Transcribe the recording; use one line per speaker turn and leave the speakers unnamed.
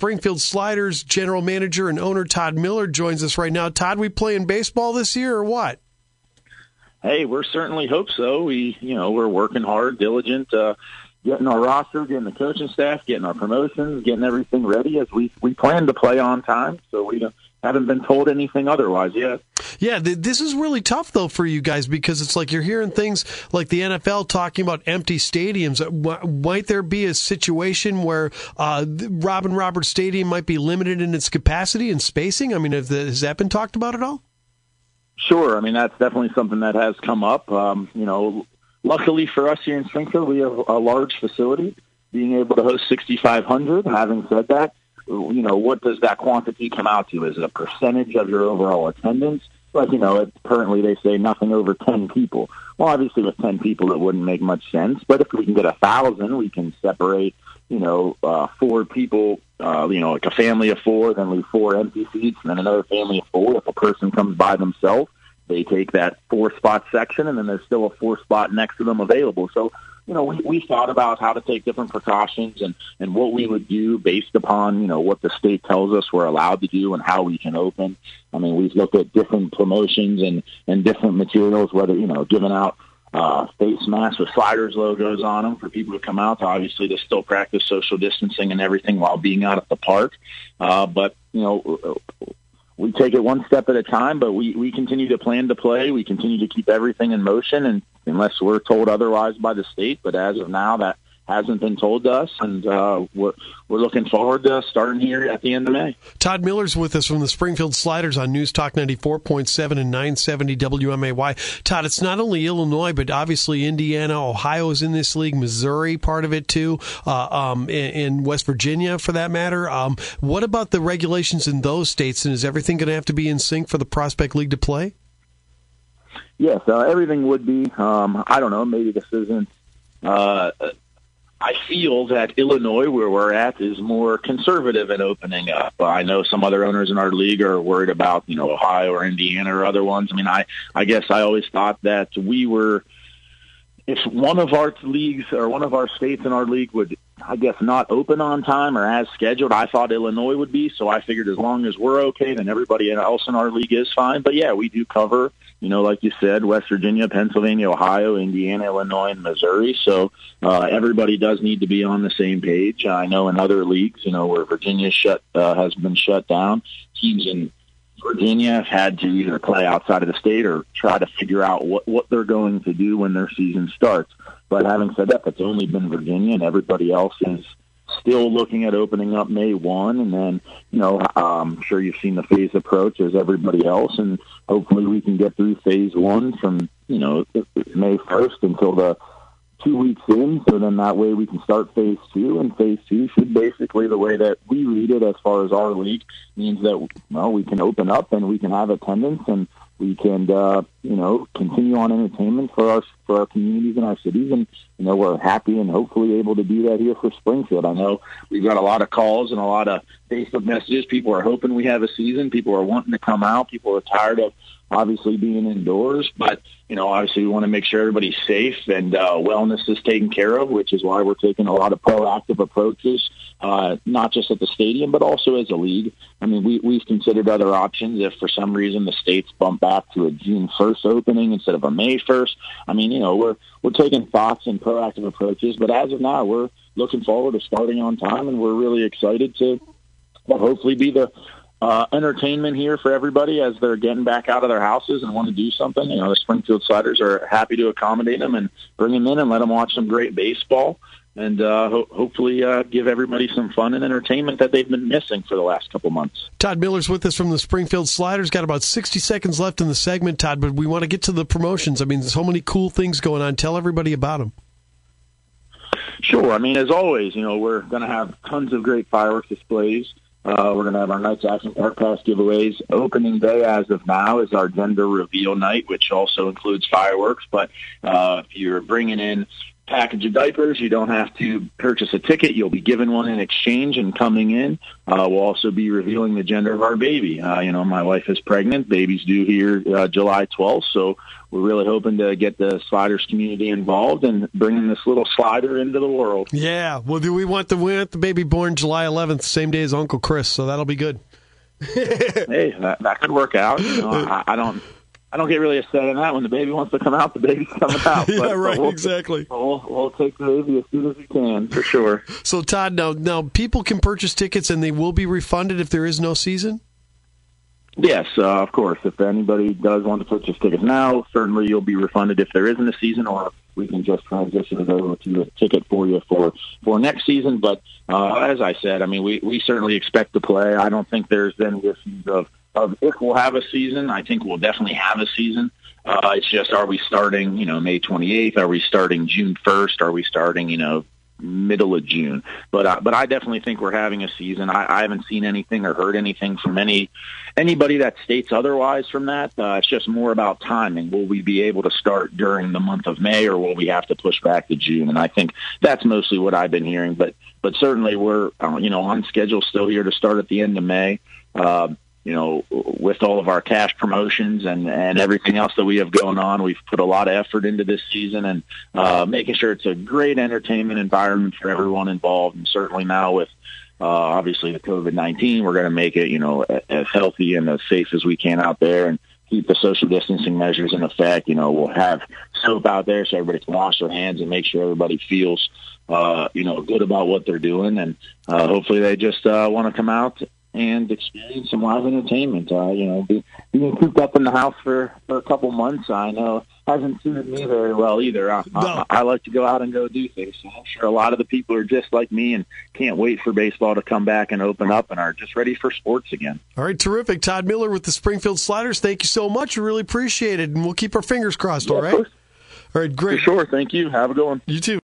Springfield Sliders general manager and owner Todd Miller joins us right now. Todd, we playing baseball this year or what?
Hey, we're certainly hope so. We, you know, we're working hard, diligent, uh, getting our roster, getting the coaching staff, getting our promotions, getting everything ready as we we plan to play on time. So we haven't been told anything otherwise yet.
Yeah, th- this is really tough though for you guys because it's like you're hearing things like the NFL talking about empty stadiums. Uh, might there be a situation where uh, Robin Roberts Stadium might be limited in its capacity and spacing? I mean, the, has that been talked about at all?
Sure. I mean, that's definitely something that has come up. Um, you know, luckily for us here in Springfield, we have a large facility, being able to host 6,500. Having said that, you know, what does that quantity come out to? Is it a percentage of your overall attendance? Like, you know, it, currently they say nothing over 10 people. Well, obviously with 10 people, it wouldn't make much sense. But if we can get a thousand, we can separate, you know, uh, four people, uh, you know, like a family of four, then leave four empty seats, and then another family of four. If a person comes by themselves, they take that four spot section, and then there's still a four spot next to them available. So you know, we, we thought about how to take different precautions and, and what we would do based upon, you know, what the state tells us we're allowed to do and how we can open. I mean, we've looked at different promotions and, and different materials, whether, you know, giving out uh, face masks with sliders logos on them for people to come out. Obviously, to still practice social distancing and everything while being out at the park. Uh, but, you know, we take it one step at a time, but we, we continue to plan to play. We continue to keep everything in motion, and unless we're told otherwise by the state. But as of now, that hasn't been told to us, and uh, we're we're looking forward to starting here at the end of May.
Todd Miller's with us from the Springfield Sliders on News Talk ninety four point seven and nine seventy WMAY. Todd, it's not only Illinois, but obviously Indiana, Ohio is in this league, Missouri part of it too, uh, um, in, West Virginia for that matter. Um, what about the regulations in those states, and is everything going to have to be in sync for the Prospect League to play?
Yes, uh, everything would be. Um, I don't know. Maybe this isn't uh, I feel that Illinois, where we're at, is more conservative in opening up. I know some other owners in our league are worried about, you know, Ohio or Indiana or other ones. I mean, I, I guess I always thought that we were, if one of our leagues or one of our states in our league would, I guess, not open on time or as scheduled, I thought Illinois would be. So I figured as long as we're okay, then everybody else in our league is fine. But yeah, we do cover you know, like you said, West Virginia, Pennsylvania, Ohio, Indiana, Illinois, and Missouri. So uh, everybody does need to be on the same page. I know in other leagues, you know, where Virginia shut uh, has been shut down, teams in Virginia have had to either play outside of the state or try to figure out what what they're going to do when their season starts. But having said that, it's only been Virginia, and everybody else is still looking at opening up May 1. And then, you know, I'm sure you've seen the phase approach as everybody else. And hopefully we can get through phase one from, you know, May 1st until the two weeks in. So then that way we can start phase two. And phase two should basically, the way that we read it as far as our league, means that, well, we can open up and we can have attendance and we can uh, you know continue on entertainment for our for our communities and our cities and you know we're happy and hopefully able to do that here for Springfield. I know we've got a lot of calls and a lot of Facebook messages. People are hoping we have a season. People are wanting to come out. People are tired of obviously being indoors, but you know, obviously we want to make sure everybody's safe and uh, wellness is taken care of, which is why we're taking a lot of proactive approaches, uh, not just at the stadium, but also as a league. I mean, we, we've considered other options if for some reason the states bump back to a June 1st opening instead of a May 1st. I mean, you know, we're, we're taking thoughts and proactive approaches, but as of now, we're looking forward to starting on time and we're really excited to hopefully be the uh, entertainment here for everybody as they're getting back out of their houses and want to do something. You know, the Springfield Sliders are happy to accommodate them and bring them in and let them watch some great baseball and uh, ho- hopefully uh, give everybody some fun and entertainment that they've been missing for the last couple months.
Todd Miller's with us from the Springfield Sliders. Got about 60 seconds left in the segment, Todd, but we want to get to the promotions. I mean, there's so many cool things going on. Tell everybody about them.
Sure. I mean, as always, you know, we're going to have tons of great fireworks displays. Uh, we're going to have our Knights Action Park Pass giveaways. Opening day, as of now, is our gender reveal night, which also includes fireworks. But uh, if you're bringing in package of diapers. You don't have to purchase a ticket. You'll be given one in exchange and coming in. Uh, we'll also be revealing the gender of our baby. Uh, you know, my wife is pregnant. Baby's due here uh, July 12th. So we're really hoping to get the sliders community involved and bringing this little slider into the world.
Yeah. Well, do we want the, we want the baby born July 11th, same day as Uncle Chris. So that'll be good.
hey, that, that could work out. You know, I, I don't I don't get really upset on that. When the baby wants to come out, the baby's coming out.
yeah,
but,
right.
But we'll,
exactly.
We'll, we'll take the baby as soon as we can, for sure.
So, Todd, now now people can purchase tickets and they will be refunded if there is no season.
Yes, uh, of course. If anybody does want to purchase tickets now, certainly you'll be refunded if there isn't a season, or we can just transition it over to a ticket for you for for next season. But uh, as I said, I mean, we we certainly expect to play. I don't think there's any issues of of if we'll have a season. I think we'll definitely have a season. Uh, it's just, are we starting, you know, May 28th? Are we starting June 1st? Are we starting, you know, middle of June? But uh, but I definitely think we're having a season. I, I haven't seen anything or heard anything from any anybody that states otherwise from that. Uh, it's just more about timing. Will we be able to start during the month of May, or will we have to push back to June? And I think that's mostly what I've been hearing. But but certainly we're uh, you know on schedule still here to start at the end of May. Uh, you know, with all of our cash promotions and, and everything else that we have going on, we've put a lot of effort into this season and uh, making sure it's a great entertainment environment for everyone involved. And certainly now with uh, obviously the COVID-19, we're going to make it, you know, as healthy and as safe as we can out there and keep the social distancing measures in effect. You know, we'll have soap out there so everybody can wash their hands and make sure everybody feels, uh, you know, good about what they're doing. And uh, hopefully they just uh, want to come out and experience some live entertainment. Uh, you know, be, being cooped up in the house for, for a couple months, I know hasn't suited me very well either. I,
No.
I, I like to go out and go do things. So I'm sure a lot of the people are just like me and can't wait for baseball to come back and open up and are just ready for sports again.
All right, terrific. Todd Miller with the Springfield Sliders. Thank you so much. We really appreciate it, and we'll keep our fingers crossed. all
Yeah,
right.
of course.
All right,
For
great.
sure. Thank you. Have a good one.
You too.